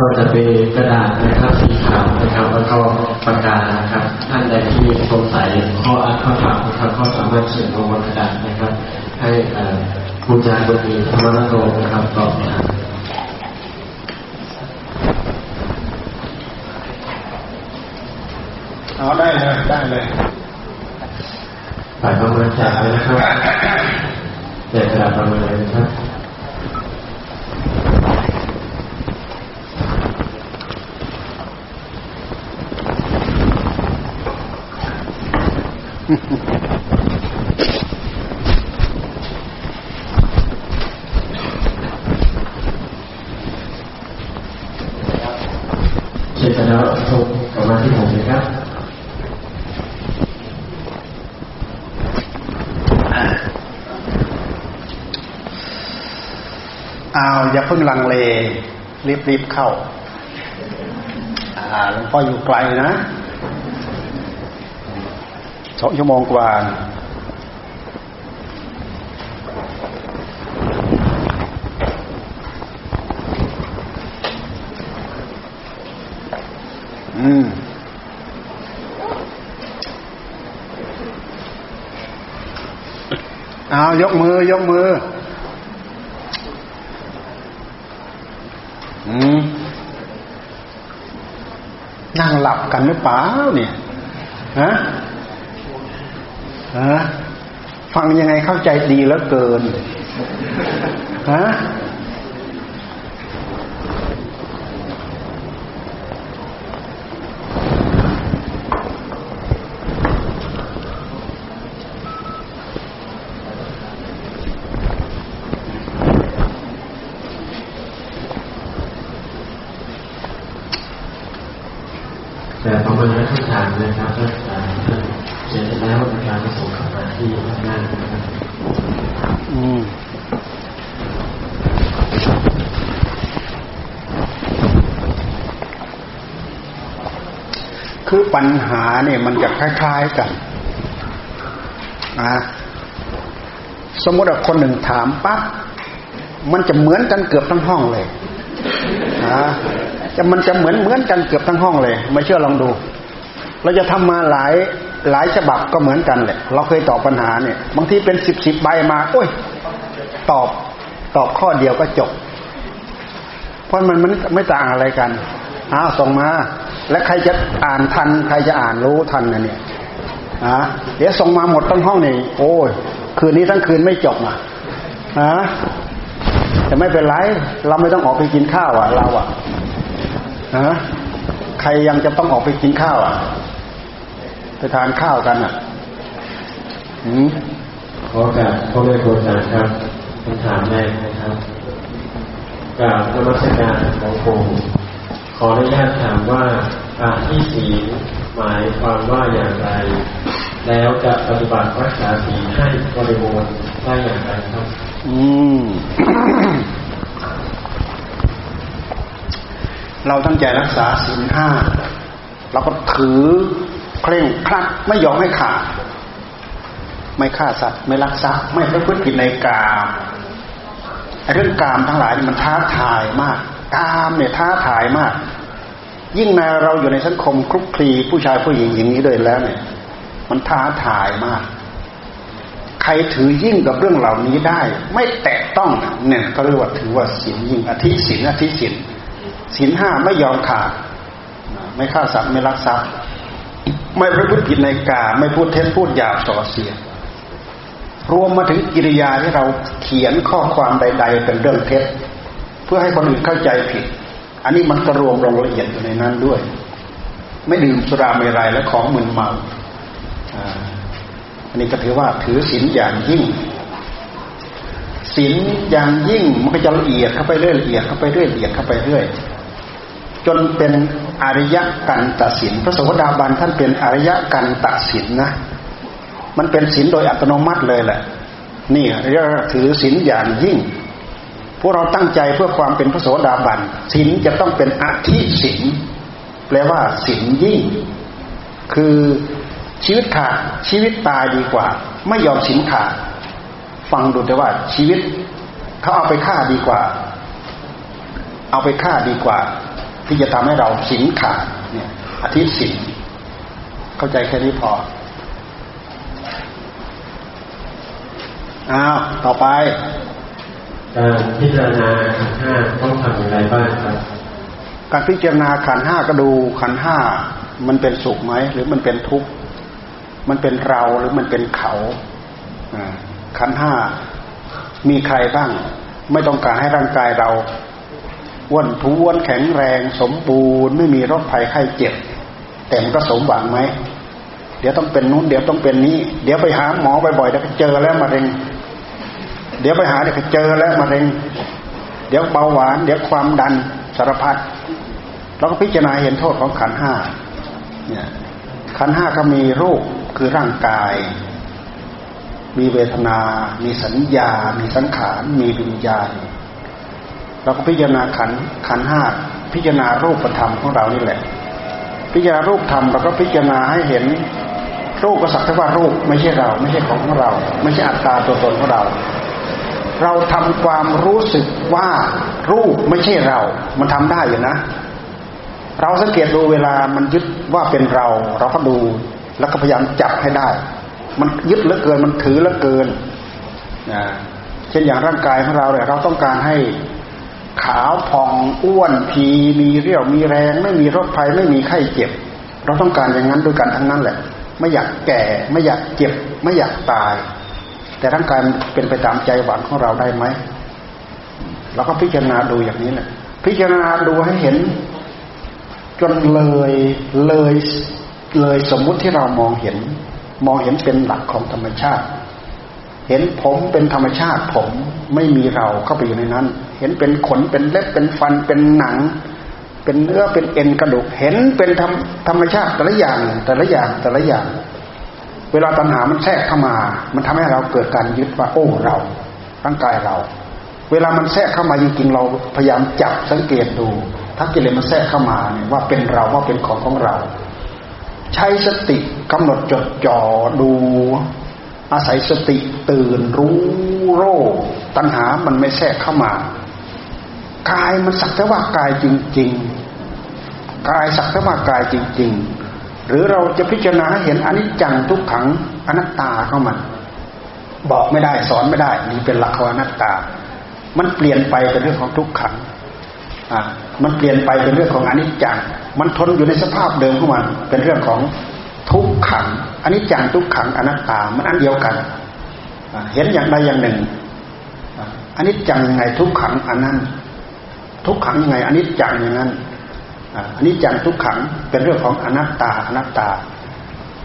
ก็จะเป็นกระดาษนะครับสีขาวนะครับ แล้วก็ปากกานะครับท่านใดที่สงสัยข้ออัดข้อถามนะครับก็สามารถเขียนลงบนกระดาษนะครับ ให้คุณยายคนนี้ธรรมนัโตนะครับตอบนะเอาได้เลยได้เลยฝ่ายประเมินแจกเลยนะครับแจกกระดาษประเมินเลยนะครับ เสร็จแล้วทุกกลับมาที่ผมเลยครับอ้าวอย่าเพิ่งลังเล รีบๆเข้า อ่าหลวงพ่ออยู่ไกลนะ สองชั่วโมงกว่าอืมเอายกมือ ยกมือ อืมนั่งหลับกันหรือเปล่าเนี่ยฮะ ฮะฟังยังไงเข้าใจดีแล้วเกินฮะแต่ประมาณนั้นทุกทางนะครับก็เสร็จแล้วในการส่งกลับมาที่งานนะครับ อืม คือปัญหาเนี่ยมันจะคล้ายๆกันนะสมมติว่าคนหนึ่งถามปั๊บมันจะเหมือนกันเกือบทั้งห้องเลยนะจะมันจะเหมือนเหมือนกันเกือบทั้งห้องเลยไม่เชื่อลองดู เราจะทำมาหลายหลายฉบับก็เหมือนกันแหละเราเคยตอบปัญหาเนี่ย บางทีเป็นสิบสิบใบมาโอ้ย ตอบตอบข้อเดียวก็จบ เพราะมันมันไม่ต่างอะไรกันอ้าวส่งมา และใครจะอ่านทัน ใครจะอ่านรู้ทันนะเนี่ยอะเดี๋ยวส่งมาหมดทั้งห้องนี่โอ้ยคืนนี้ทั้งคืนไม่จบอะฮะแต่ไม่เป็นไร เราไม่ต้องออกไปกินข้าวอะ เราอะฮะใครยังจะต้องออกไปกินข้าวอะไปทานข้าวกันอะอืมขอการพ่อแม่ครูอาจารย์ครับคำถามแรกนะครับกราบนมัสการของผม ขออนุญาตถามว่าอาที่ศีลหมายความว่าอย่างไร แล้วจะปฏิบัติรักษาศีลให้บริบูรณ์ได้อย่างไรครับ อืมเราตั้งใจรักษาศีลห้าเราก็ถือเคร่งครัดไม่ยอมให้ขาดไม่ฆ่าสัตว์ไม่ลักทรัพย์ไม่ประพฤติผิดในกามเรื่องกามทั้งหลายมันท้าทายมากกามเนี่ยท้าทายมาก ยิ่งในเราอยู่ในสังคมคลุกคลีผู้ชายผู้หญิงอย่างนี้ด้วยแล้วเนี่ย มันท้าทายมาก ใครถือยิ่งกับเรื่องเหล่านี้ได้ ไม่แตะต้องเนี่ยก็เรียกว่าถือว่าศีลยิ่งอธิศีลอธิศีลศีลห้าไม่ยอมขาดไม่ฆ่าสัตว์ไม่ลักทรัพย์ไม่ประพฤติผิดในกาไม่พูดเท็จพูดหยาบส่อเสีย รวมมาถึงกิริยาที่เราเขียนข้อความใด ๆ เป็นเรื่องเท็จ เพื่อให้คนอื่นเข้าใจผิด อันนี้มันก็รวมลงละเอียดอยู่ในนั้นด้วย ไม่ดื่มสุราเมรัยและของมึนเมาอันนี้ก็ถือว่าถือศีลอย่างยิ่งศีลอย่างยิ่งมันก็จะละเอียดเข้าไปเรื่อยละเอียดเข้าไปเรื่อยละเอียดเข้าไปเรื่อยจนเป็นอริยกันตัดสินพระโสดาบันท่านเป็นอริยกันตัดสินนะมันเป็นศีลโดยอัตโนมัติเลยแหละ นี่เรียกถือศีลอย่างยิ่ง พวกเราตั้งใจเพื่อความเป็นพระโสดาบันศีลจะต้องเป็นอธิศีลแปลว่าศีลยิ่ง คือชีวิตขาดชีวิตตายดีกว่า ไม่ยอมศีลขาดฟังดูแต่ว่าชีวิตเขาเอาไปฆ่าดีกว่า เอาไปฆ่าดีกว่า ที่จะทำให้เราสินขาดเนี่ยอธิสินเข้าใจแค่นี้พออ้าวต่อไป การพิจารณาขันห้าต้องทำอย่างไรบ้างครับ การพิจารณาขันห้าก็ดูขันห้ามันเป็นสุขไหมหรือมันเป็นทุกข์มันเป็นเราหรือมันเป็นเขาขันห้ามีใครบ้าง ไม่ต้องการให้ร่างกายเราอ้วนท้วนแข็งแรงสมบูรณ์ไม่มีโรคภัยไข้เจ็บ แต่มันก็สมหวังไหมเดี๋ยวต้องเป็นนู้นเดี๋ยวต้องเป็นนี้ เดี๋ยวไปหาหมอบ่อยๆเดี๋ยวเจอแล้วมะเร็ง เดี๋ยวไปหาเดี๋ยวเจอแล้วมะเร็ง เดี๋ยวเบาหวาน เดี๋ยวความดันสารพัดเราก็พิจารณาเห็นโทษของขันห้าเนี่ยขันห้าก็มีรูปคือร่างกาย มีเวทนา มีสัญญา มีสังขาร มีวิญญาณเราก็พิจารณาขันขันห้าพิจารณารูปธรรมของเรานี่แหละ พิจารณารูปธรรมเราก็พิจารณาให้เห็นรูปก็สักแต่ว่ารูปไม่ใช่เรา ไม่ใช่ของของเรา ไม่ใช่อัตตาตัวตนของเรา เราทำความรู้สึกว่ารูปไม่ใช่เรา มันทำได้อยู่นะ เราสังเกตดูเวลามันยึดว่าเป็นเรา เราก็ดูแล้วก็พยายามจับให้ได้ มันยึดเหลือเกิน มันถือเหลือเกินนะเช่นอย่างร่างกายของเราเนี่ยเราต้องการให้ขาวผ่องอ้วนพีมีเรี่ยวมีแรง ไม่มีโรคภัยไม่มีไข้เจ็บ เราต้องการอย่างนั้นด้วยกันทั้งนั้นแหละ ไม่อยากแก่ ไม่อยากเจ็บ ไม่อยากตาย แต่ร่างกายเป็นไปตามใจหวังของเราได้ไหมเราก็พิจารณาดูอย่างนี้แหละพิจารณาดูให้เห็น จนเลยเลยเลยสมมุติที่เรามองเห็น มองเห็นเป็นหลักของธรรมชาติ เห็นผมเป็นธรรมชาติผมไม่มีเราเข้าไปอยู่ในนั้น เห็นเป็นขนเป็นเล็บเป็นฟันเป็นหนัง เป็นเนื้อเป็นเอ็นกระดูก เห็นเป็นธรรมธรรมชาติแต่ละอย่างแต่ละอย่างแต่ละอย่าง เวลาตัณหามันแทรกเข้ามา มันทำให้เราเกิดการยึดว่าโอ้เรา ร่างกายเรา เวลามันแทรกเข้ามาจริงๆเราพยายามจับสังเกตดู ถ้ากิเลสมันแทรกเข้ามาเนี่ยว่าเป็นเราว่าเป็นของของเรา ใช้สติกำหนดจดจ่อดู อาศัยสติตื่นรู้โรคตัณหามันไม่แทรกเข้ามากายมันสักแต่ว่ากายจริง ๆ กายสักแต่ว่ากายจริง ๆ หรือเราจะพิจารณาเห็นอนิจจังทุกขังอนัตตาเข้ามัน บอกไม่ได้สอนไม่ได้นี่เป็นหลักของอนัตตา มันเปลี่ยนไปเป็นเรื่องของทุกขังอ่ามันเปลี่ยนไปเป็นเรื่องของอนิจจัง มันทนอยู่ในสภาพเดิมของมัน เป็นเรื่องของทุกขังอนนี้จังทุกขังอนัตตา มันอันเดียวกัน เห็นอย่างใดอย่างหนึ่งอนนี้จังยังไงทุกขังอันนั้น ทุกขังยังไงอนนี้จังอย่างนั้น อันนี้จังทุกขังเป็นเรื่องของอนัตตาอนัตตา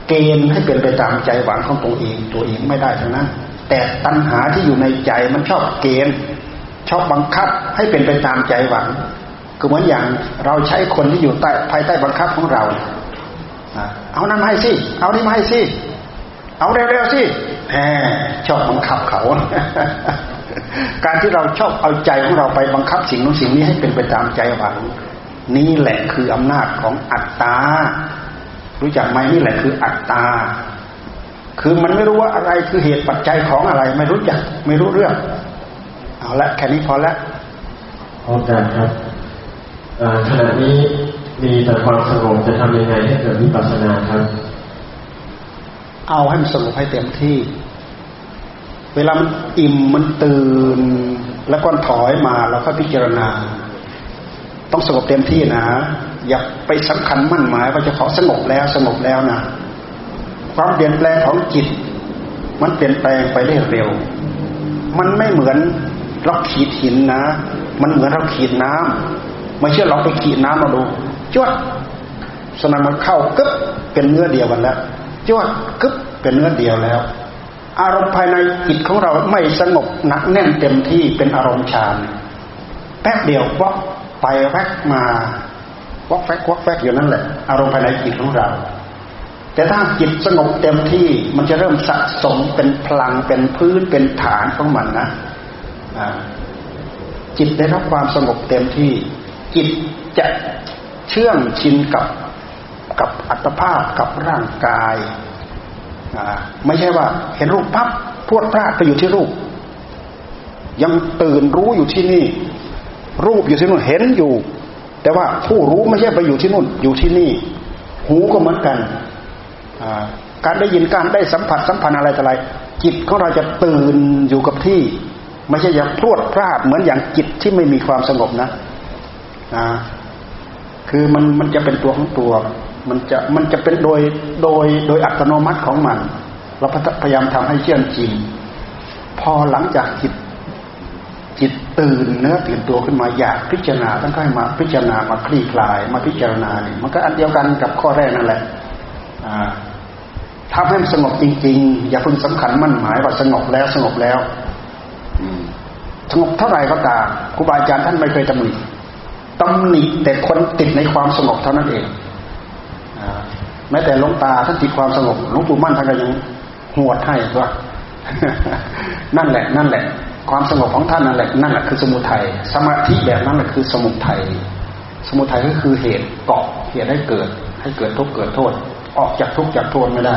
เกณฑ์ให้เป็นไปตามใจหวังของตัวเองตัวเองไม่ได้ทั้งนั้นแต่ตัณหาที่อยู่ในใจมันชอบเกณฑ์ชอบบังคับให้เป็นไปตามใจหวังก็เหมือนอย่างเราใช้คนที่อยู่ใต้ภายใต้บังคับของเราเอานั้นมาให้สิ เอานี้มาให้สิ เอาเร็วๆสิแหมชอบบังคับเขา การที่เราชอบเอาใจของเราไปบังคับสิ่งนู้นสิ่งนี้ให้เป็นไปตามใจหวัง นี่แหละคืออำนาจของอัตตา รู้จักไหมนี่แหละคืออัตตา คือมันไม่รู้ว่าอะไรคือเหตุปัจจัยของอะไร ไม่รู้จัก ไม่รู้เรื่อง เอาละแค่นี้พอแล้วพอกันครับขณะนี้มีแต่ความสงบจะทำยังไงให้เกิดวิปัสสนาครับ เอาให้มันสงบให้เต็มที่ เวลามันอิ่มมันตื่น แล้วก็ถอยมาแล้วก็พิจารณา ต้องสงบเต็มที่นะ อย่าไปสำคัญมั่นหมายว่าจะขอสงบแล้วสงบแล้วนะความเปลี่ยนแปลงของจิต มันเปลี่ยนแปลงไปได้เร็ว มันไม่เหมือนเราขีดหินนะ มันเหมือนเราขีดน้ำไม่เชื่อลองไปขีดน้ำมาดูจวดสนามันเข้ากึ๊บเป็นเนื้อเดียวกันแล้วจวดกึ๊บเป็นเนื้อเดียวแล้ว อารมณ์ภายในจิตของเราไม่สงบหนักแน่นเต็มที่เป็นอารมณ์ฌานแป๊บเดียววัก ไปแวกมาวักแฟกวักแฟกอยู่นั่นแหละ อารมณ์ภายในจิตของเรา แต่ถ้าจิตสงบเต็มที่มันจะเริ่มสะสมเป็นพลังเป็นพื้นเป็นฐานของมันนะจิตได้รับความสงบเต็มที่ จิตจะเชื่องชินกับกับอัตภาพกับร่างกายไม่ใช่ว่าเห็นรูปปั๊บพวดพลาดไปอยู่ที่รูป ยังตื่นรู้อยู่ที่นี่ รูปอยู่ที่นู่นเห็นอยู่ แต่ว่าผู้รู้ไม่ใช่ไปอยู่ที่นู่น อยู่ที่นี่ หูก็เหมือนกันการได้ยินการได้สัมผัสสัมพันธ์อะไรต่ออะไร จิตของเราจะตื่นอยู่กับที่ ไม่ใช่อย่างพรวดพลาดเหมือนอย่างจิตที่ไม่มีความสงบนะคือมันมันจะเป็นตัวของตัว มันจะมันจะเป็นโดยโดยโดยอัตโนมัติของมัน เราพยายามทำให้เชื่อมจริง พอหลังจากจิต จิตตื่นเนื้อตื่นตัวขึ้นมาอยากพิจารณาต้องค่อยมาพิจารณามาคลี่คลาย มาพิจารณาเนี่ยมันก็อันเดียวกันกับข้อแรกนั่นแหละทำให้มันสงบจริง ๆ อย่าเพิ่งสำคัญมั่นหมายว่าสงบแล้วสงบแล้วสงบเท่าไหร่ก็ตามครูบาอาจารย์ท่านไม่เคยตำหนิตำหนิแต่คนติดในความสงบเท่านั้นเองแม้แต่หลวงตาท่านติดความสงบหลวงปู่มั่นท่านก็ยังหวดให้ว่านั่นแหละ นั่นแหละ ความสงบของท่านนั่นแหละนั่นแหละคือสมุทัยสมาธิแบบนั้นแหละคือสมุทัยสมุทัยก็คือเหตุเกาะเหตุให้เกิด ให้เกิดทุกข์เกิดโทษ ออกจากทุกข์จากโทษไม่ได้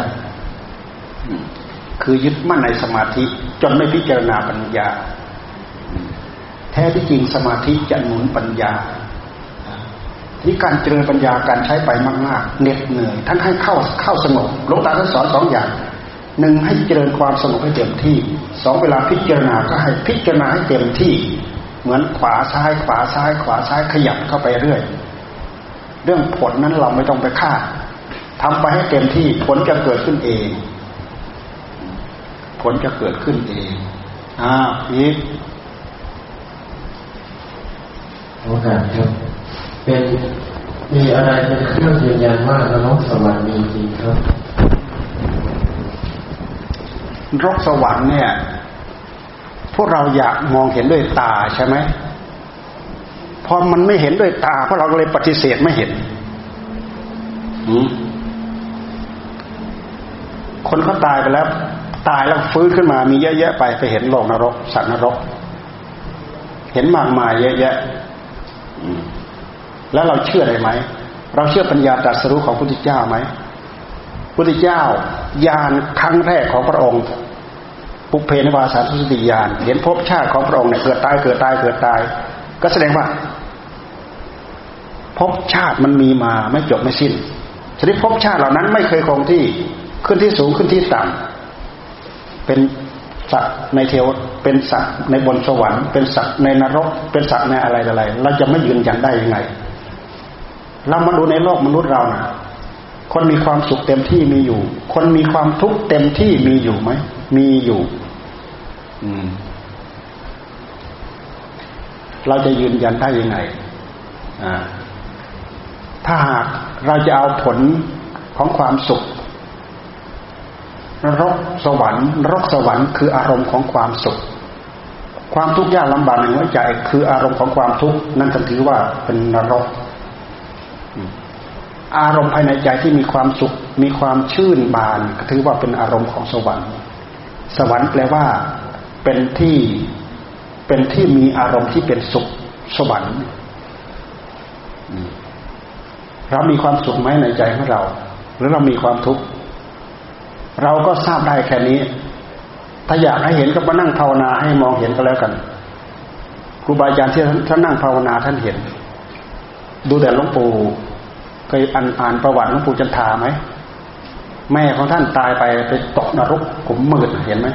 คือยึดมั่นในสมาธิจนไม่พิจารณาปัญญา แท้ที่จริงสมาธิจะหนุนปัญญา ที่การเจริญปัญญาการใช้ไปมากๆเหน็ดเหนื่อยท่านให้เข้าเข้าสงบหลวงตาท่านสอนสองอย่าง หนึ่งให้เจริญความสงบให้เต็มที่สองเวลาพิจารณาก็ให้พิจารณาให้เต็มที่ เหมือนขวาซ้ายขวาซ้าย ขวาซ้ายขยับเข้าไปเรื่อย เรื่องผลนั้นเราไม่ต้องไปคาดทำไปให้เต็มที่ผลจะเกิดขึ้นเอง ผลจะเกิดขึ้นเองอ่าอีกโอกาสครับเป็นมีอะไรเป็นเครื่องยืนยันว่านรกสวรรค์มีจริงครับ รกสวรรค์เนี่ย พวกเราอยากมองเห็นด้วยตาใช่ไหมพอมันไม่เห็นด้วยตาพวกเราก็เลยปฏิเสธไม่เห็นคนเขาตายไปแล้ว ตายแล้วฟื้นขึ้นมามีเยอะแยะไปไปเห็นโลกนรก สัตว์นรก เห็นมากมายเยอะแยะแล้วเราเชื่อได้ไหม เราเชื่อปัญญาตรัสรู้ของพระพุทธเจ้าไหม พุทธเจ้ายานครั้งแรกของพระองค์ปุเพนวาสาสุติยานเห็นภพชาติของพระองค์เนี่ยเกิดตายเกิดตายเกิดตาย ก็แสดงว่าภพชาติมันมีมาไม่จบไม่สิ้นชนิดภพชาติเหล่านั้นไม่เคยคงที่ขึ้นที่สูงขึ้นที่ต่ำเป็นสัตว์ในเทวเป็นสัตว์ในบนสวรรค์เป็นสัตว์ในนรก เป็นสัตว์ในอะไรอะไร เราจะไม่ยืนยันได้ยังไง เรามาดูในโลกมนุษย์เรานะ คนมีความสุขเต็มที่มีอยู่ คนมีความทุกข์เต็มที่มีอยู่ไหม มีอยู่ อืม เราจะยืนยันได้ยังไง อ่า ถ้าหากเราจะเอาผลของความสุขนรกสวรรค์นรกสวรรค์คืออารมณ์ของความสุข ความทุกข์ยากลำบากในหัวใจ คืออารมณ์ของความทุกข์นั่นถือว่าเป็นนรก อารมณ์ภายในใจที่มีความสุข มีความชื่นบานถือว่าเป็นอารมณ์ของสวรรค์ สวรรค์แปลว่า เป็นที่เป็นที่มีอารมณ์ที่เป็นสุขสวรรค์เรามีความสุขไหมในใจของเรา หรือเรามีความทุกข์เราก็ทราบได้แค่นี้ ถ้าอยากให้เห็นก็มานั่งภาวนาให้มองเห็นก็แล้วกันครูบาอาจารย์ที่ท่านนั่งภาวนาท่านเห็น ดูแต่หลวงปู่ เคยอ่านอ่านประวัติหลวงปู่จันทาไหมแม่ของท่านตายไปไปตกนรกขุมมืดเห็นไหม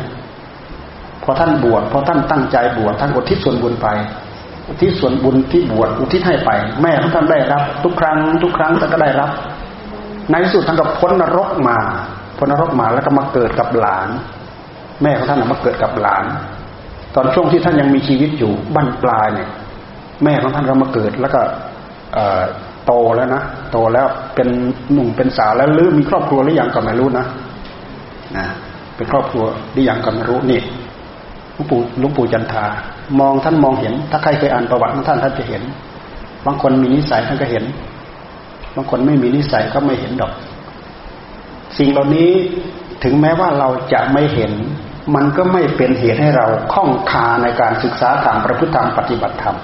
พอท่านบวชพอท่านตั้งใจบวชท่านอุทิศส่วนบุญไปอุทิศส่วนบุญที่บวชอุทิศให้ไป แม่ของท่านได้รับ ทุกครั้ง ทุกครั้งท่านก็ได้รับ ในที่สุดท่านก็พ้นนรกมาพ้นนรกมาแล้วก็มาเกิดกับหลาน แม่ของท่านมาเกิดกับหลาน ตอนช่วงที่ท่านยังมีชีวิตอยู่บั้นปลายเนี่ย แม่ของท่านก็มาเกิดแล้วก็ โตแล้วนะโตแล้วเป็นหนุ่มเป็นสาวแล้วหรือมีครอบครัวหรือยังก็ไม่รู้นะนะเป็นครอบครัวหรือยังก็ไม่รู้นี่หลวงปู่หลวงปู่จันทามองท่านมองเห็น ถ้าใครเคยอ่านประวัติของท่านท่านจะเห็น บางคนมีนิสัยท่านก็เห็น บางคนไม่มีนิสัยก็ไม่เห็นดอก สิ่งเหล่านี้ถึงแม้ว่าเราจะไม่เห็น มันก็ไม่เป็นเหตุให้เราคล่องคาในการศึกษาธรรมประพฤติธรรมปฏิบัติธรรม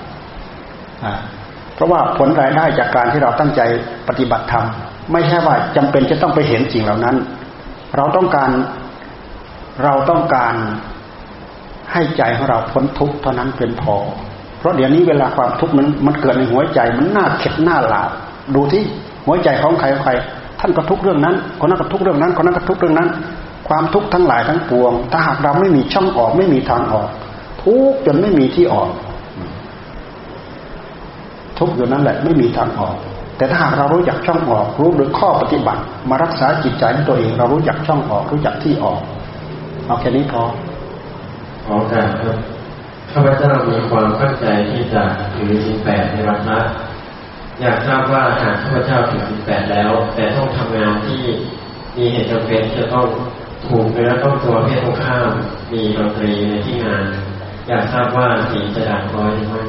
เพราะว่าผลรายได้จากการที่เราตั้งใจปฏิบัติธรรมไม่ใช่ว่าจำเป็นจะต้องไปเห็นสิ่งเหล่านั้น เราต้องการเราต้องการให้ใจของเราพ้นทุกข์เท่านั้นเป็นพอ เพราะเดี๋ยวนี้เวลาความทุกข์มันมันเกิดในหัวใจมันน่าเข็ดหน้าหลาบดูที่หัวใจของใครใคร ท่านก็ทุกเรื่องนั้นคนนั้นก็ทุกเรื่องนั้นคนนั้นก็ทุกเรื่องนั้น ความทุกข์ทั้งหลายทั้งปวง ถ้าหากเราไม่มีช่องออกไม่มีทางออก ทุกจนไม่มีที่ออก ทุกอยู่นั่นแหละไม่มีทางออก แต่ถ้าหากเรารู้จักช่องออก รู้โดยข้อปฏิบัติ มารักษาจิตใจของตัวเอง เรารู้จักช่องออก รู้จักที่ออกเอาแค่นี้พอขอการครับข้าพเจ้ามีความตั้งใจที่จะถือสินแปดในวันละอยากทราบว่าหากข้าพเจ้าถือสินแปดแล้ว แต่ต้องทำงานที่มีเหตุจำเป็นที่จะต้องถูกเนื้อต้องตัวเพศตรงข้ามมีดนตรีในที่งาน อยากทราบว่าสีจะด่างร้อยหรือไม่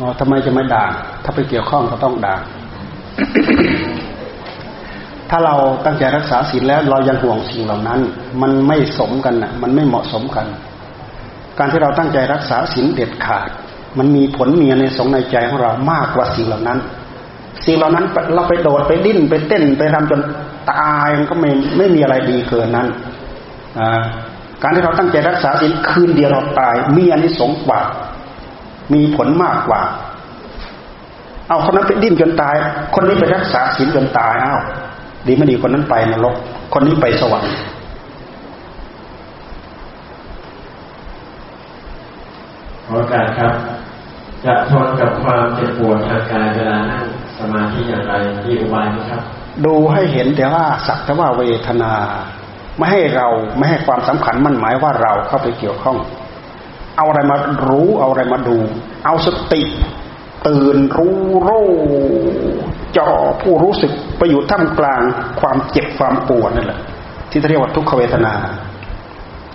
อ๋อทำไมจะไม่ด่างถ้าไปเกี่ยวข้องก็ต้องด่างถ้าเราตั้งใจรักษาศีลแล้ว เรายังห่วงสิ่งเหล่านั้น มันไม่สมกันนะมันไม่เหมาะสมกัน การที่เราตั้งใจรักษาศีลเด็ดขาด มันมีผลเมียในสงในใจของเรามากกว่าสิ่งเหล่านั้น สิ่งเหล่านั้นเราไปโดดไปดิ้นไปเต้นไปทำจนตายมันก็ไม่ไม่มีอะไรดีเกินนั้นการที่เราตั้งใจรักษาศีลคืนเดียวเราตายมีอันนี้สงกว่า มีผลมากกว่า เอาคนนั้นไปดิ้นจนตาย คนนี้ไปรักษาศีลจนตายเอ้าดีไม่ดีคนนั้นไปนรก คนนี้ไปสวรรค์ขอการครับ จะทนกับความเจ็บปวดทางกายเวลานั่งสมาธิอย่างไรที่อุบายครับ ดูให้เห็นแต่ว่าสักแต่ว่าเวทนา ไม่ให้เราไม่ให้ความสำคัญมั่นหมายว่าเราเข้าไปเกี่ยวข้อง เอาอะไรมารู้เอาอะไรมาดู เอาสติตื่นรู้รู้จ่อผู้รู้สึกไปอยู่ท่ามกลางความเจ็บความปวดนั่นแหละ ที่เรียกว่าทุกขเวทนา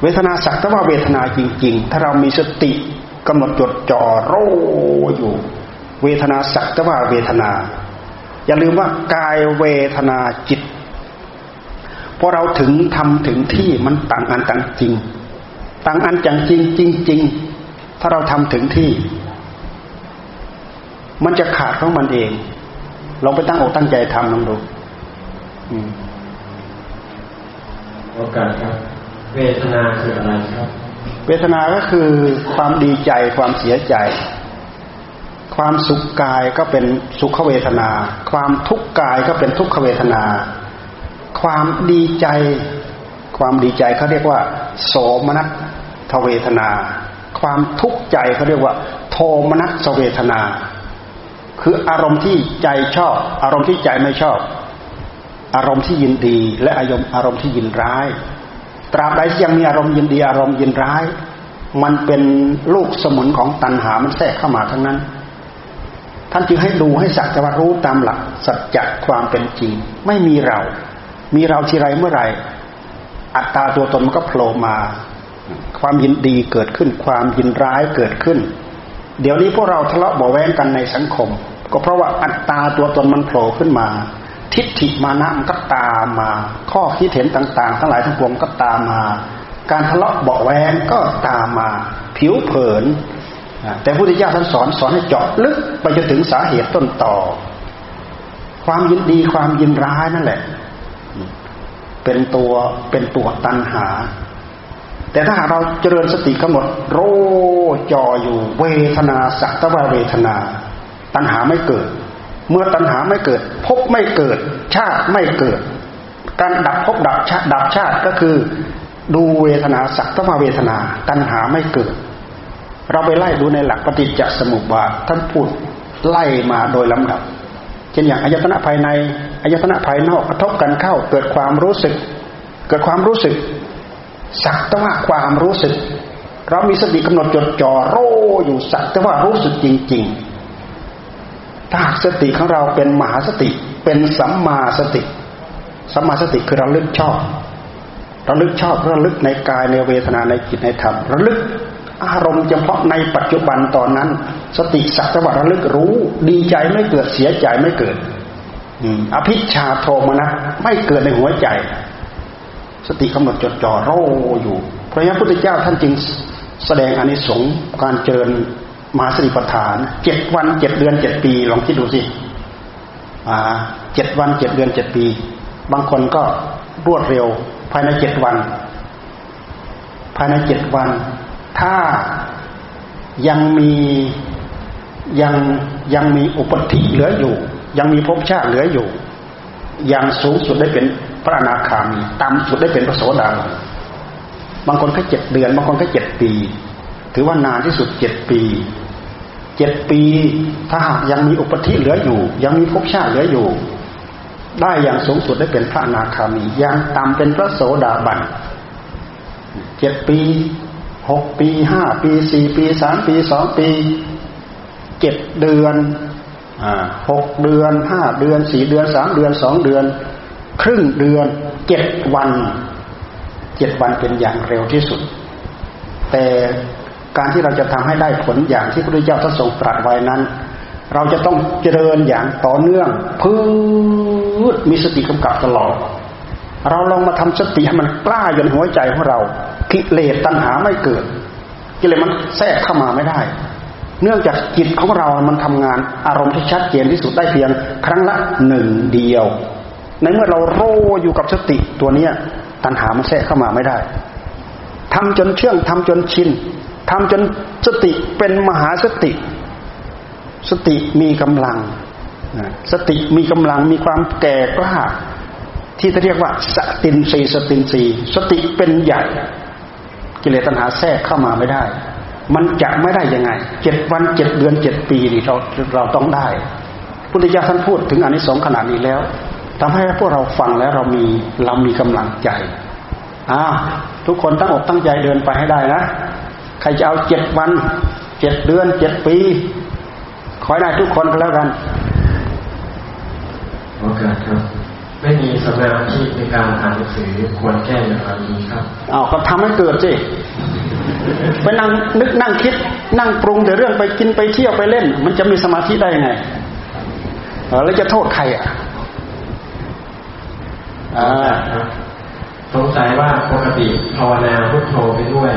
เวทนาสักแต่ว่าเวทนาจริง ๆ ถ้าเรามีสติกำหนดจดจ่อรู้อยู่ เวทนาสักแต่ว่าเวทนา อย่าลืมว่ากายเวทนาจิตพอเราถึงทำถึงที่มันต่างอันต่างจริง ต่างอันจังจริงจริงๆถ้าเราทำถึงที่ มันจะขาดของมันเองลองไปตั้งอกตั้งใจทำลองดูโอกาสครับ เวทนาคืออะไรครับ เวทนาก็คือความดีใจความเสียใจ ความสุขกายก็เป็นสุขเวทนา ความทุกข์กายก็เป็นทุกขเวทนา ความดีใจ ความดีใจเขาเรียกว่า โสมนัสเวทนา ความทุกข์ใจเขาเรียกว่า โทมนัสเวทนา คืออารมณ์ที่ใจชอบ อารมณ์ที่ใจไม่ชอบ อารมณ์ที่ยินดี และอารมณ์อารมณ์ที่ยินร้าย ตราบใดที่ยังมีอารมณ์ยินดี อารมณ์ยินร้าย มันเป็นลูกสมุนของตัณหามันแทรกเข้ามาทั้งนั้น ท่านจึงให้ดูให้สักแต่ว่ารู้ตามหลักสัจจะความเป็นจริงไม่มีเรา มีเราทีไรเมื่อไหร่ อัตตาตัวตนมันก็โผล่มา ความยินดีเกิดขึ้น ความยินร้ายเกิดขึ้น เดี๋ยวนี้พวกเราทะเลาะเบาแวงกันในสังคม ก็เพราะว่าอัตตาตัวตนมันโผล่ขึ้นมา ทิฏฐิมานะมันก็ตามมา ข้อคิดเห็นต่างๆ ทั้งหลายทั้งปวงก็ตามมา การทะเลาะเบาแวงก็ตามมา ผิวเผินแต่พระพุทธเจ้าท่านสอนสอนให้เจาะลึกไปจนถึงสาเหตุต้นต่อ ความยินดีความยินร้ายนั่นแหละ เป็นตัวเป็นตัวตันหา แต่ถ้าหากเราเจริญสติกำหนดโรจออยู่เวทนาสักตะวเวทนา ตัณหาไม่เกิด เมื่อตัณหาไม่เกิดภพไม่เกิด ชาติไม่เกิด การดับภพดับชาติดับชาติก็คือ ดูเวทนาสักตมาเวทนา ตัณหาไม่เกิด เราไปไล่ดูในหลักปฏิจจสมุปบาทท่านพูดไล่มาโดยลำดับเช่นอย่างอายตนะภายใน อายตนะภายนอกกระทบกันเข้า เกิดความรู้สึก เกิดความรู้สึก สักตว่าความรู้สึก เรามีสติกำหนดจดจ่อโรอยู่สักแต่ว่ารู้สึกจริง ๆ ถ้าสติของเราเป็นมหาสติ เป็นสัมมาสติ สัมมาสติคือเระลึกชอบระลึกชอบระลึกในกายในเวทนาในจิตในธรรมระลึกอารมณ์เฉพาะในปัจจุบันตอนนั้น สติสักตะวันระลึกรู้ ดีใจไม่เกิดเสียใจไม่เกิด อภิชาโทมนะไม่เกิดในหัวใจ สติกำหนดจดจ่อโรอยู่ พระยาพุทธเจ้าท่านจึงแสดงอนิสงส์การเจริญมหาสติปัฏฐานเจ็ดวันเจ็ดเดือนเจ็ดปีลองคิดดูสิเจ็ดวันเจ็ดเดือนเจ็ดปี บางคนก็รวดเร็วภายในเจ็ดวัน ภายในเจ็ดวัน ถ้ายังมียังยังมีอุปธิเหลืออยู่ ยังมีภพชาติเหลืออยู่ อย่างสูงสุดได้เป็นพระอนาคามีต่ำสุดได้เป็นพระโสดาบันบางคนแค่เจ็ดเดือน บางคนแค่เจ็ดปี ถือว่านานที่สุดเจ็ดปีเจ็ดปีถ้าหากยังมีอุปธิเหลืออยู่ ยังมีภพชาติเหลืออยู่ ได้อย่างสูงสุดได้เป็นพระอนาคามีอย่างต่ำเป็นพระโสดาบันเจ็ดปีหกปีห้าปีสี่ปีสามปีสองปีเจ็ดเดือน หกเดือนห้าเดือนสี่เดือนสามเดือนสองเดือน ครึ่งเดือนเจ็ดวันเจ็ดวันเป็นอย่างเร็วที่สุด แต่การที่เราจะทำให้ได้ผลอย่างที่พระพุทธเจ้าท่านทรงตรัสไว้นั้น เราจะต้องเจริญอย่างต่อเนื่องพืชมีสติกำกับตลอด เราลองมาทำสติให้มันกล้าอยู่ในหัวใจของเรา กิเลสตัณหาไม่เกิด กิเลสมันแทรกเข้ามาไม่ได้ เนื่องจากจิตของเรามันทำงานอารมณ์ที่ชัดเจนที่สุดได้เพียงครั้งละหนึ่งเดียว ในเมื่อเราโรอยู่กับสติตัวเนี้ยตัณหามันแทรกเข้ามาไม่ได้ทำจนเชื่องทำจนชินทำจนสติเป็นมหาสติ สติมีกำลัง สติมีกำลังมีความแก่กล้าที่จะเรียกว่าสตินสีสตินสีสติเป็นใหญ่ กิเลสตัณหาแทรกเข้ามาไม่ได้ มันจะไม่ได้ยังไงเจ็ดวันเจ็ดเดือนเจ็ดปีนี่เราเราต้องได้ พุทธิยถาท่านพูดถึงอันนี้สองขนาดนี้แล้วทำให้พวกเราฟังแล้วเรามีเรามีกำลังใจอ่าทุกคนตั้งอกตั้งใจเดินไปให้ได้นะใครจะเอาเจ็ดวันเจ็ดเดือนเจ็ดปีขอให้ได้ทุกคนก็แล้วกันโอกาสครับ ไม่มีสมาธิในการอ่านหนังสือควรแก้อย่างไรดีครับอ้าวก็ทำให้เกิดสิไปนั่งนึกนั่งคิด นั่งปรุงแต่เรื่องไปกินไปเที่ยวไปเล่น มันจะมีสมาธิได้ยังไงแล้วจะโทษใครอะสงสัยว่าปกติภาวนาพุทโธไปด้วย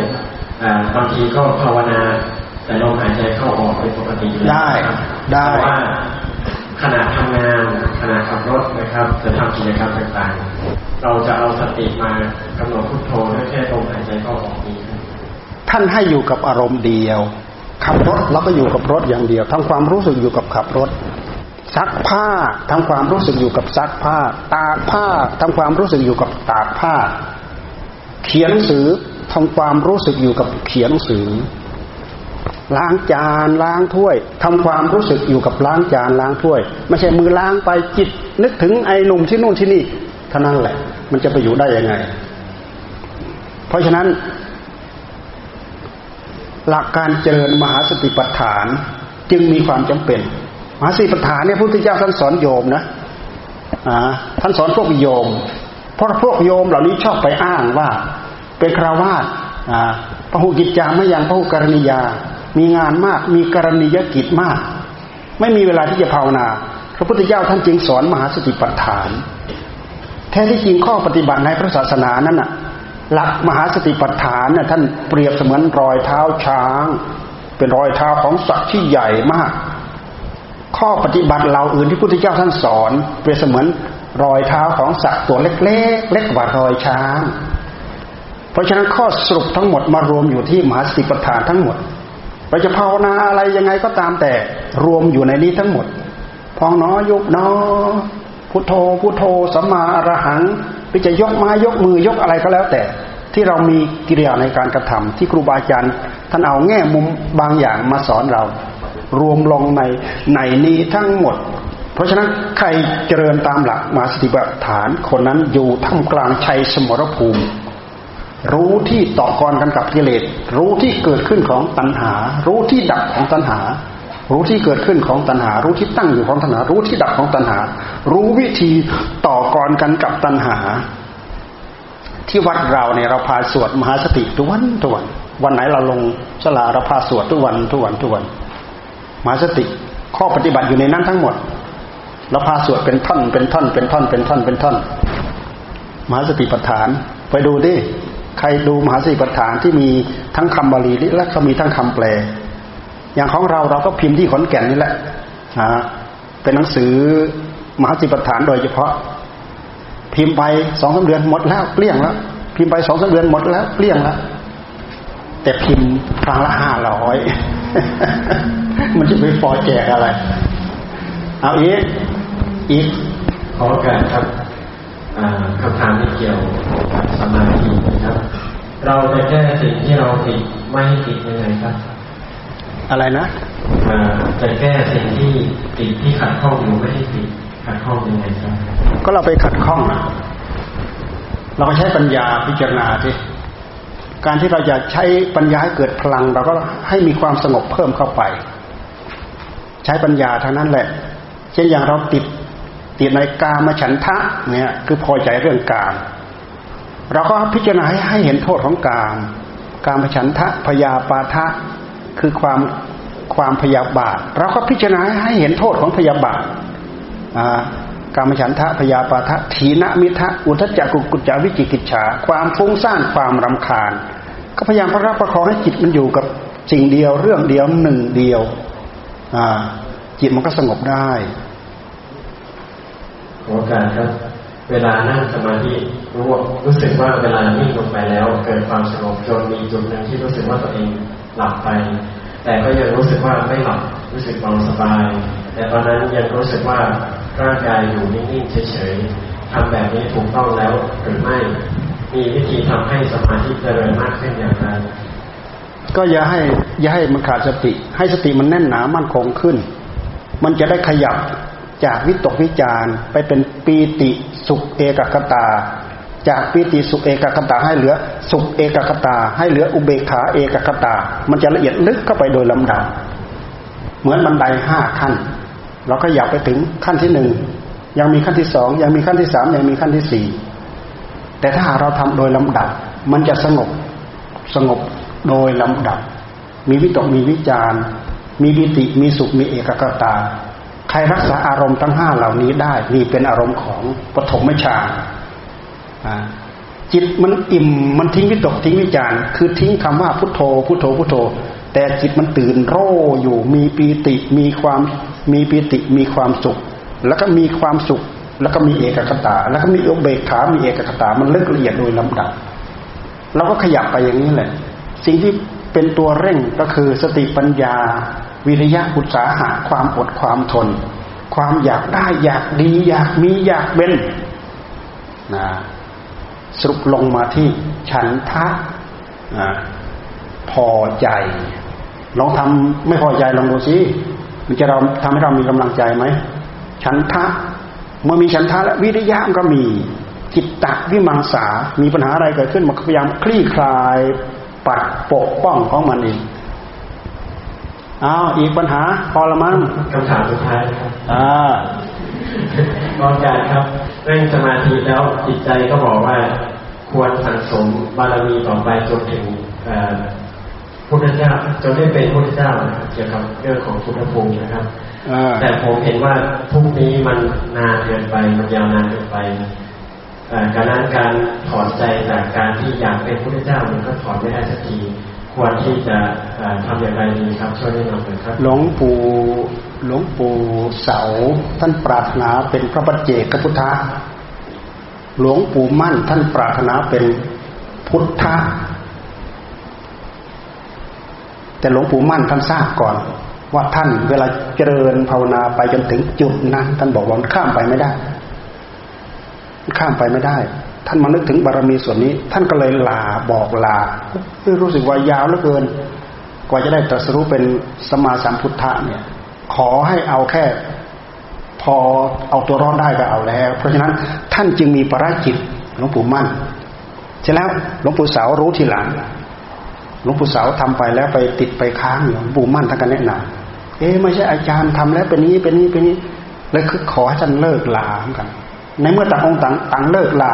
บางทีก็ภาวนา แต่ลมหายใจเข้าออกเป็นปกติได้ ได้ว่า ขณะทำงานขณะขับรถนะครับจะทำกิจกรรมต่างๆ เราจะเอาสติมากำหนดพุทโธด้แค่ลมหายใจเข้าออกนี้ท่านให้อยู่กับอารมณ์เดียว ขับรถเราก็อยู่กับรถอย่างเดียวทำความรู้สึกอยู่กับขับรถ ซักผ้าทำความรู้สึกอยู่กับซักผ้า ตากผ้าทำความรู้สึกอยู่กับตากผ้า เขียนหนังสือทำความรู้สึกอยู่กับเขียนหนังสือ ล้างจานล้างถ้วยทำความรู้สึกอยู่กับล้างจานล้างถ้วย ไม่ใช่มือล้างไปจิต นึกถึงไอ้หนุ่มที่นู่นที่นี่เท่านั้นแหละ มันจะไปอยู่ได้ยังไง เพราะฉะนั้น หลักการเจริญมหาสติปัฏฐานจึงมีความจำเป็น มหาสติปัฏฐานเนี่ยพระพุทธเจ้าท่านสอนโยมนะอ่าท่านสอนพวกโยม เพราะพวกโยมเหล่านี้ชอบไปอ้างว่าเป็นคราวาสอ่าพระหุกิจจาไม่ยังพระหุกรณียา มีงานมาก มีกรณียกิจมาก ไม่มีเวลาที่จะภาวนา พระพุทธเจ้าท่านจึงสอนมหาสติปัฏฐาน แท้ที่จริงข้อปฏิบัติในพระศาสนานั้นน่ะ หลักมหาสติปัฏฐานเนี่ยท่านเปรียบเสมือนรอยเท้าช้าง เป็นรอยเท้าของสัตว์ที่ใหญ่มาก ข้อปฏิบัติเราอื่นที่พุทธเจ้าท่านสอน เปรียบเสมือนรอยเท้าของสัตว์ตัวเล็กๆ เล็กกว่ารอยช้าง เพราะฉะนั้นข้อสรุปทั้งหมดมารวมอยู่ที่มหาสติปัฏฐานทั้งหมด เราจะภาวนาอะไรยังไงก็ตามแต่รวมอยู่ในนี้ทั้งหมด พองน้อยุบน้อพุทโธพุทโธสัมมาอรหังรือจะยกไม้ยกมือยกอะไรก็แล้วแต่ ที่เรามีกิริยาในการกระทำที่ครูบาอาจารย์ท่านเอาแง่มุมบางอย่างมาสอนเรา รวมลงในในนี้ทั้งหมด เพราะฉะนั้นใครเจริญตามหลักมาสติปัฏฐานคนนั้นอยู่ท่ามกลางชัยสมรภูมิ รู้ที่ต่อกรกันกับกิเลส รู้ที่เกิดขึ้นของตัณหา รู้ที่ดับของตัณหา รู้ที่เกิดขึ้นของตัณหา รู้ที่ตั้งอยู่ของตัณหา รู้ที่ดับของตัณหา รู้วิธีต่อกรกันกับตัณหา ที่วัดเราเนี่ยเราพาสวดมหาสติทุกวันทุกวัน วันไหนเราลงสลาเราพาสวดทุกวันทุกวันทุกวัน มหาสติข้อปฏิบัติอยู่ในนั้นทั้งหมด เราพาสวดเป็นท่อนเป็นท่อนเป็นท่อนเป็นท่อนเป็นท่อนมหาสติปัฏฐาน ไปดูดิ ใครดูมหาสติปัฏฐานที่มีทั้งคำบาลีและก็มีทั้งคำแปล อย่างของเราเราก็พิมพ์ที่ขอนแก่นนี่แหละนะเป็นหนังสือมหาสิปฐานโดยเฉพาะ พิมพ์ไปสองสาเดือนหมดแล้วเกลี้ยงแล้วพิมพ์ไปสองสาเดือนหมดแล้วเกลี้ยงแล้วแต่พิมพ์ครั้งละห้าร้อยมันจะไปฟอแจกอะไร เอาอีกอีกขออกาสครับ คำถามที่เกี่ยวกับสมาธินะครับ เราจะแก้สิ่งที่เราติดไม่ให้ติดยังไงครับ อะไรนะจะแก้สิ่งที่ติดที่ขัดข้องอยู่ไม่ให้ติดขัดข้องยังไงครับ ก็เราไปขัดข้องนะเราก็ใช้ปัญญาพิจารณาที่การที่เราจะใช้ปัญญาให้เกิดพลัง เราก็ให้มีความสงบเพิ่มเข้าไป ใช้ปัญญาเท่านั้นแหละ เช่นอย่างเราติด ติดในกามฉันทะเนี่ยคือพอใจเรื่องกาม เราก็พิจารณาให้เห็นโทษของกาม กามฉันทะพยาปาทะคือความความพยาบาท เราก็พิจารณาให้เห็นโทษของพยาบาทกามฉันทะพยาปาทะถีนมิทะอุทจักกุกุจาวิจิกิจฉาความฟุ้งซ่านความรำคาญ ก็พยายามประคับประคองให้จิตมันอยู่กับสิ่งเดียวเรื่องเดียวหนึ่งเดียวจิตมันก็สงบได้ ขอการครับ เวลานั่งสมาธิรู้รู้สึกว่าเวลานิ่งลงไปแล้ว เกิดความสงบจนมีจุดหนึ่งที่รู้สึกว่าตัวเองหลับไป แต่ก็ยังรู้สึกว่าไม่หลับรู้สึกเบาสบาย แต่ตอนนั้นยังรู้สึกว่าร่างกายอยู่นิ่งๆเฉยๆทำแบบนี้ถูกต้องแล้วหรือไม่ มีวิธีทำให้สมาธิเจริญมากขึ้นอย่างไรก็อย่าให้อย่าให้มันขาดสติ ให้สติมันแน่นหนามั่นคงขึ้น มันจะได้ขยับ จากวิตกวิจารไปเป็นปีติสุขเอกกตา จากปีติสุขเอกกตาให้เหลือ สุขเอกกตา ให้เหลืออุเบกขาเอกกตา มันจะละเอียดลึกเข้าไปโดยลำดับ เหมือนบันไดห้าขั้น เราก็อยากไปถึงขั้นที่หนึ่งยังมีขั้นที่สองยังมีขั้นที่สามยังมีขั้นที่สี่แต่ถ้าเราทำโดยลำดับ มันจะสงบสงบโดยลำดับ มีวิตกมีวิจารมีวิติมีสุขมีเอกกตา ใครรักษาอารมณ์ทั้งห้าเหล่านี้ได้นี่เป็นอารมณ์ของปฐมฌานจิตมันอิ่มมันทิ้งวิตกทิ้งวิจารคือทิ้งคำว่าพุทโธพุทโธพุทโธ แต่จิตมันตื่นโร่อยู่มีปีติมีความมีปีติมีความสุข แล้วก็มีความสุข แล้วก็มีเอกคตา แล้วก็มีอุเบกขา มีเอกคตามันลึกละเอียดโดยลำดับเราก็ขยับไปอย่างนี้แหละ สิ่งที่เป็นตัวเร่งก็คือสติปัญญา วิริยะอุตสาหะความอดความทน ความอยากได้อยากดี อยากมีอยากเป็นนะสรุปลงมาที่ฉันทะพอใจ ลองทำไม่พอใจลองดูสิมันจะเราทำให้เรามีกำลังใจไหมฉันทะเมื่อมีฉันทะและวิริยะก็มีจิตตะวิมังสา มีปัญหาอะไรเกิดขึ้นมันพยายามคลี่คลายปัดปกป้องของมันเอง อ้าวอีกปัญหา พอละมั้งคำถามสุดท้ายครับอ่าออาจารย์ครับเร่งสมาธิแล้วจิตใจก็บอกว่า ควรสั่งสมบารมีต่อไปจนถึงพุทธเจ้าจนได้เป็นพุทธเจ้าเกี่ยวกับเรื่องของพุทธภูมินะครับแต่ผมเห็นว่าทุกนี้มันนานเกินไปมันยาวนานเกินไปการนั้นการถอนใจจากการที่อยากเป็นพุทธเจ้ามันก็ถอนไม่ได้สักที ควรที่จะทำอย่างไรดีครับช่วยแนะนำหน่อยครับ หลวงปู่หลวงปู่เสา ท่านปรารถนาเป็นพระปัจเจกพุทธะหลวงปู่มั่น ท่านปรารถนาเป็นพุทธะแต่หลวงปู่มั่นท่านทราบก่อน ว่าท่านเวลาเจริญภาวนาไปจนถึงจุดนั้นท่านบอกว่าข้ามไปไม่ได้ ข้ามไปไม่ได้ ท่านมานึกถึงบารมีส่วนนี้ ท่านก็เลยลาบอกลารู้สึกว่ายาวเหลือเกิน กว่าจะได้ตรัสรู้เป็นสมาสัมพุทธะเนี่ย ขอให้เอาแค่ พอเอาตัวรอดได้ก็เอาแล้ว เพราะฉะนั้นท่านจึงมีปราจิตหลวงปู่มั่นใช่แล้วหลวงปู่สาวรู้ทีหลังหลวงปู่สาวทำไปแล้วไปติดไปค้างหลวงปู่มั่นท่านก็แนะนำเอ๊ไม่ใช่อาจารย์ทำแล้วเป็นนี้เป็นนี้เป็นนี้เลยคือขอให้ท่านเลิกลาเหมือนกัน ในเมื่อต่างองค์ต่างต่างเลิกลา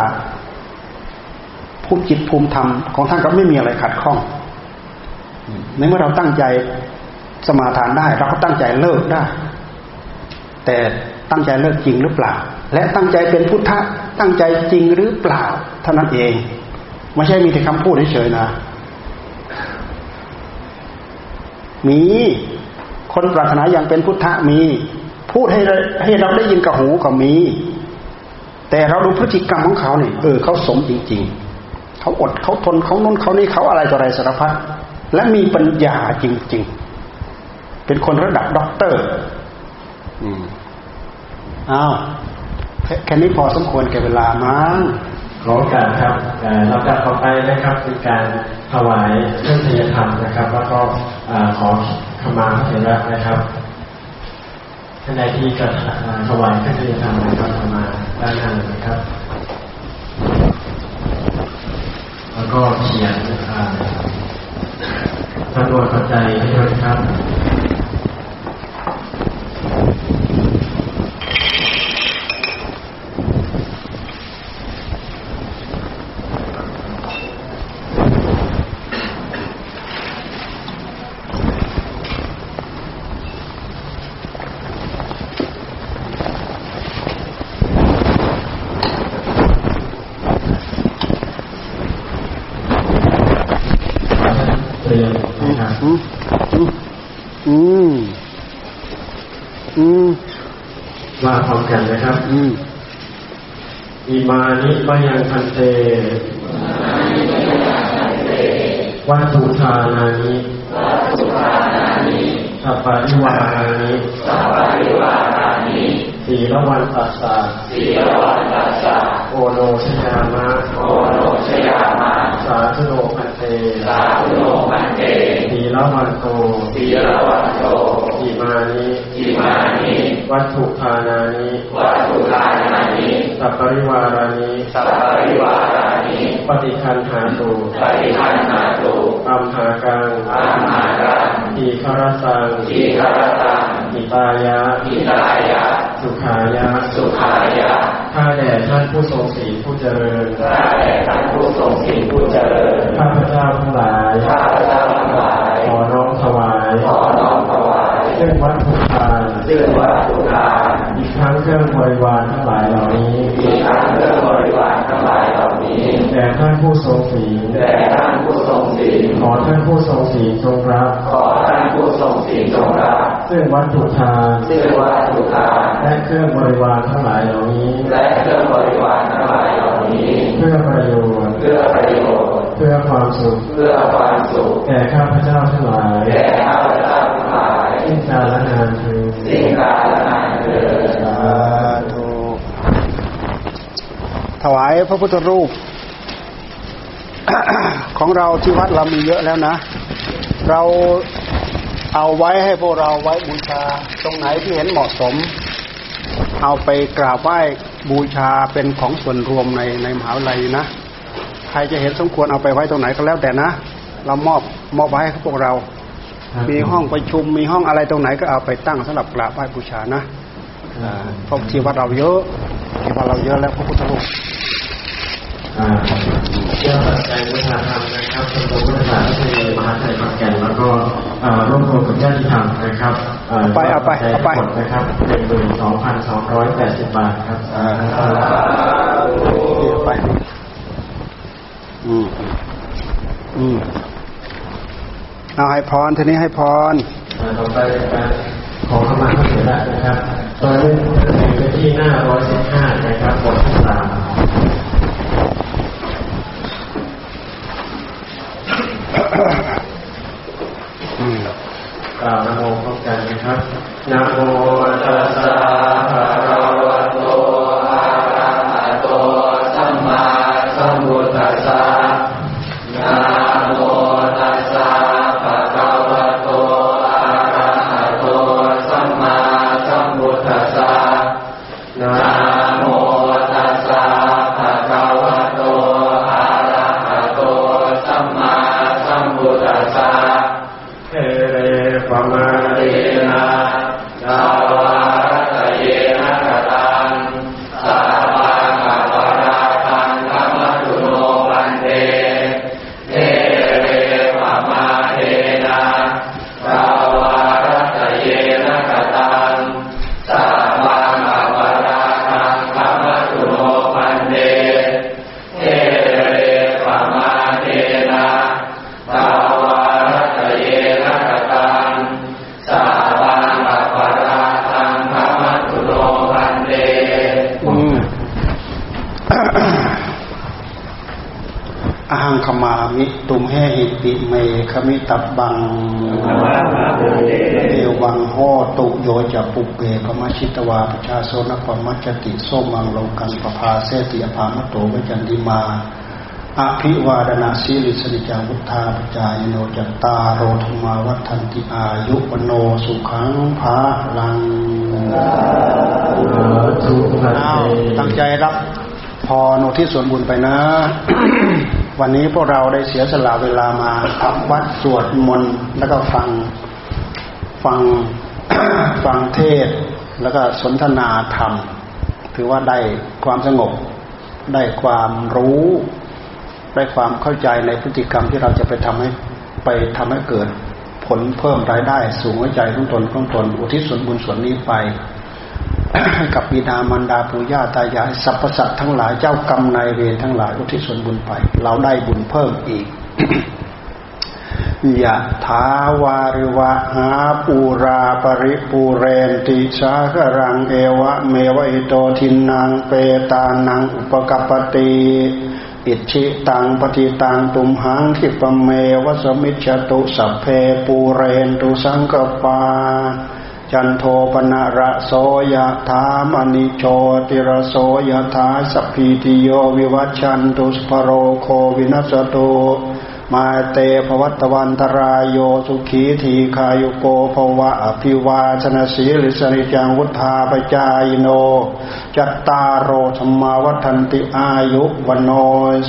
ภูมิจิตภูมิธรรมของท่านก็ไม่มีอะไรขัดข้องในเมื่อเราตั้งใจสมาทานได้ เราก็ตั้งใจเลิกได้ แต่ตั้งใจเลิกจริงหรือเปล่า และตั้งใจเป็นพุทธะตั้งใจจริงหรือเปล่า เท่านั้นเองไม่ใช่มีแต่คำพูดเฉยๆนะมีคนปรารถนาอย่างเป็นพุทธะมี พูดให้ให้เราได้ยินกับหูก็มี แต่เราดูพฤติกรรมของเขาเนี่ยเออเขาสมจริง ๆ เขาอดเขาทนเขานั่นเขานี่เขาอะไรต่ออะไรสารพัดและมีปัญญาจริง ๆ เป็นคนระดับด็อกเตอร์อืมอ้าวแค่นี้พอสมควรแก่เวลามั้งขอโอกาสครับเราจะต่อไปนะครับเป็นการถวายเครื่องเทียธรรมนะครับ แล้วก็ขอขมาพระเถระนะครับท่านใดที่จะถวายเครื่องเทียธรรมนะครับขมาด้านหน้านะครับ แล้วก็เขียนจำนวนปัจจัยให้ด้วยครับกันนะครับ อิมานิมยังพันเตวัตถุทานานิสัพปะริวารานิสีละวันตัสสะสีละวันตัสสะโอโนชยามะโอโนชยามะสาธุโนพันเตสาธุโนพันเตสีละวันโตสีละวันโตอิมานิอิมานิ วัตถุทานานิวัตถุทานานิสัพปริวารานิสัพปริวารานิปฏิคันหาตุปฏิคันหาตุอัมหากังอัมหากังทีคารสังทีคารสังอิตายะอิตายะ สุขายะ สุขายะข้าแด่ท่านผู้ทรงศีลผู้เจริญข้าแด่ท่านผู้ทรงศีลผู้เจริญ ข้าพเจ้าทั้งหลาย ข้าพเจ้าทั้งหลาย ขอน้อมถวาย ขอน้อมถวายซึ่งวัตถุ ทานซึ่งวัตถุทานอีกทั้งเครื่องบริวารทั้งหลายเหล่านี้อีกทั้งเครื่องบริวารทั้งหลายเหล่านี้แด่ท่านผู้ทรงศีลแด่ท่านผู้ทรงศีลขอท่านผู้ทรงศีลจงรับ ขอท่านผู้ทรงศีลจงรับซึ่งวัตถุทานซึ่งวัตถุทานและเครื่องบริวารทั้งหลายเหล่านี้ และเครื่องบริวารทั้งหลายเหล่านี้ เพื่อประโยชน์เพื่อประโยชน์เพื่อความสุขเพื่อความสุขแก่ข้าพเจ้าทั้งหลายแก่ข้าพเจ้าทั้งหลายสิ้นกาลนา ถวายพระพุทธรูป ของเราที่วัดเรามีเยอะแล้วนะ เราเอาไว้ให้พวกเราไว้บูชาตรงไหนที่เห็นเหมาะสม เอาไปกราบไหว้บูชาเป็นของส่วนรวมในในมหาวิทยาลัยนะใครจะเห็นสมควรเอาไปไว้ตรงไหนก็แล้วแต่นะ เรามอบมอบไว้ให้พวกเรา มีห้องประชุมมีห้องอะไรตรงไหนก็เอาไปตั้งสำหรับกราบไหว้บูชานะเพราะที่วัดเราเยอะ ที่วัดเราเยอะแล้วพระพุทธรูปเชื่อปัจจัยวัฒนธรรมนะครับชมรมวัฒนธรรมที่มหาไทยขอนแก่นแล้วก็ร่วมรวมกับญาติธรรมนะครับไปเอาไปเอาไปนะครับเป็นหมื่นสองพันสองร้อยแปดสิบบาทครับไปอืมอืมเอาให้พรทีนี้ให้พรต่อไปการขอเข้ามาพระเถระนะครับ ตุมแหหิติเมขมิตับบังเอววังโหตุโยจะปุเปปมาชิตวาปชาโซนปมัจจติโสมังลงกันปภาเสติอภามโตวจันติมาอภิวาดนาสีลิสนิจาวุธาปจายโนจัตตาโรธรรมาวัฒนติอายุวโนสุขังภาลังทุกขัอ้าวเตตั้งใจรับพรอุทิศส่วนบุญไปนะ วันนี้พวกเราได้เสียสละเวลามาทำวัดสวดมนต์แล้วก็ฟังฟังฟังเทศ แล้วก็สนทนาธรรม ถือว่าได้ความสงบ ได้ความรู้ ได้ความเข้าใจในพฤติกรรมที่เราจะไปทำให้ไปทำให้เกิด ผลเพิ่มรายได้ สูงหัวใจของตนของตน อุทิศส่วนบุญส่วนนี้ไป ให้กับบิดามารดาปู่ย่าตายายสรรพสัตว์ทั้งหลายเจ้ากรรมนายเวรทั้งหลายอุทิศส่วนบุญไป เราได้บุญเพิ่มอีกยะถาวาริวะหาปูราปริปูเรนติสาครังเอวะเมวะอิโตทินังเปตานังอุปกปปติอิชิตังปฏิตังตุมหังทิปเมวะสมิจฉตุสัพเพปูเรนตุสังกปา จันโทปนะระโสยถามณิโชติระโสยถาสัพพิติโยวิวัชชันตุสภโรโควินัสตุมาเตภวัตวันตรายโยสุขีทีคายุโกภวะอภิวาชนะสีลิสนิจังวุธาปจายโน จัตตารโอธรรมาวัฒนติอายุวันโน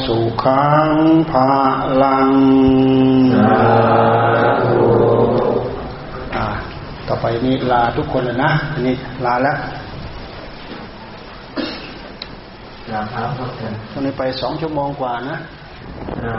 สุขังภาลังอ่า ต่อไปนี้ลาทุกคนเลยนะ อันนี้ลาแล้วกราบเท้าพระกันตอนนี้ไปสองชั่วโมงกว่านะอ่า